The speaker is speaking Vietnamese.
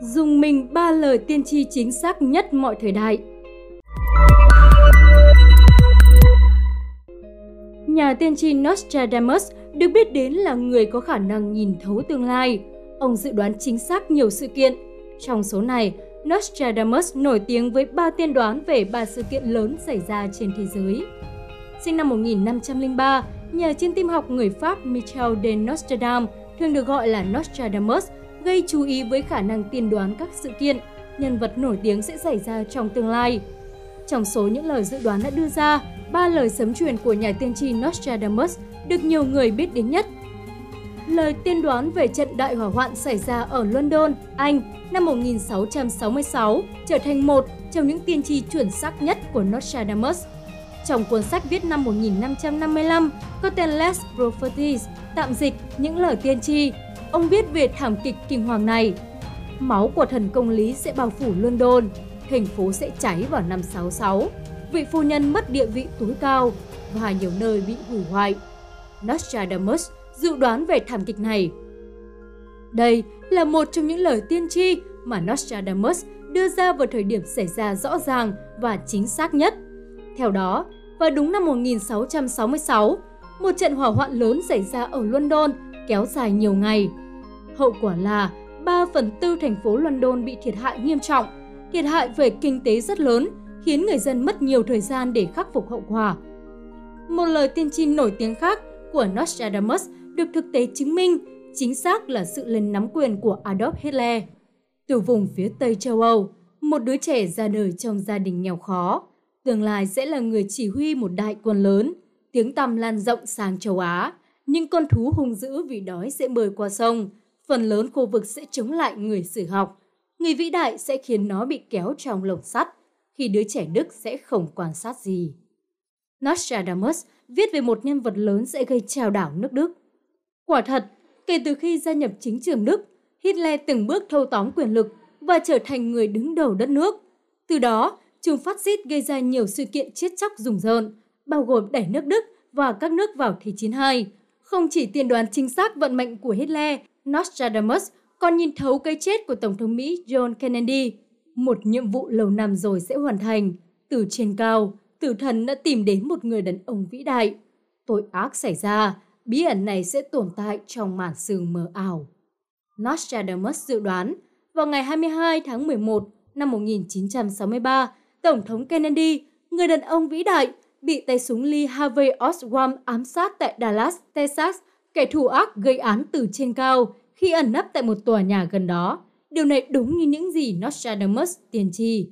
Dùng mình ba lời tiên tri chính xác nhất mọi thời đại. Nhà tiên tri Nostradamus được biết đến là người có khả năng nhìn thấu tương lai. Ông dự đoán chính xác nhiều sự kiện. Trong số này, Nostradamus nổi tiếng với ba tiên đoán về ba sự kiện lớn xảy ra trên thế giới. Sinh năm 1503, nhà chuyên tim học người Pháp Michel de Nostradam, thường được gọi là Nostradamus, gây chú ý với khả năng tiên đoán các sự kiện, nhân vật nổi tiếng sẽ xảy ra trong tương lai. Trong số những lời dự đoán đã đưa ra, ba lời sấm truyền của nhà tiên tri Nostradamus được nhiều người biết đến nhất. Lời tiên đoán về trận đại hỏa hoạn xảy ra ở London, Anh năm 1666 trở thành một trong những tiên tri chuẩn xác nhất của Nostradamus. Trong cuốn sách viết năm 1555 có tên Les Prophecies, tạm dịch những lời tiên tri, ông viết về thảm kịch kinh hoàng này. Máu của thần công lý sẽ bao phủ London, thành phố sẽ cháy vào năm 66, vị phu nhân mất địa vị tối cao và nhiều nơi bị hủy hoại. Nostradamus dự đoán về thảm kịch này. Đây là một trong những lời tiên tri mà Nostradamus đưa ra vào thời điểm xảy ra rõ ràng và chính xác nhất. Theo đó, vào đúng năm 1666, một trận hỏa hoạn lớn xảy ra ở London kéo dài nhiều ngày. Hậu quả là 3 phần tư thành phố London bị thiệt hại nghiêm trọng, thiệt hại về kinh tế rất lớn, khiến người dân mất nhiều thời gian để khắc phục hậu quả. Một lời tiên tri nổi tiếng khác của Nostradamus được thực tế chứng minh chính xác là sự lên nắm quyền của Adolf Hitler. Từ vùng phía Tây châu Âu, một đứa trẻ ra đời trong gia đình nghèo khó, tương lai sẽ là người chỉ huy một đại quân lớn, tiếng tăm lan rộng sang châu Á. Những con thú hung dữ vì đói sẽ bơi qua sông, phần lớn khu vực sẽ chống lại người sử học. Người vĩ đại sẽ khiến nó bị kéo trong lồng sắt, khi đứa trẻ Đức sẽ không quan sát gì. Nostradamus viết về một nhân vật lớn sẽ gây trào đảo nước Đức. Quả thật, kể từ khi gia nhập chính trường Đức, Hitler từng bước thâu tóm quyền lực và trở thành người đứng đầu đất nước. Từ đó, chúng phát xít gây ra nhiều sự kiện chết chóc rùng rợn, bao gồm đẩy nước Đức và các nước vào Thế chiến II. Không chỉ tiên đoán chính xác vận mệnh của Hitler, Nostradamus còn nhìn thấu cái chết của Tổng thống Mỹ John Kennedy. Một nhiệm vụ lâu năm rồi sẽ hoàn thành. Từ trên cao, tử thần đã tìm đến một người đàn ông vĩ đại. Tội ác xảy ra, bí ẩn này sẽ tồn tại trong màn sương mờ ảo. Nostradamus dự đoán, vào ngày 22 tháng 11 năm 1963, Tổng thống Kennedy, người đàn ông vĩ đại, bị tay súng Lee Harvey Oswald ám sát tại Dallas, Texas, kẻ thù ác gây án từ trên cao khi ẩn nấp tại một tòa nhà gần đó. Điều này đúng như những gì Nostradamus tiên tri.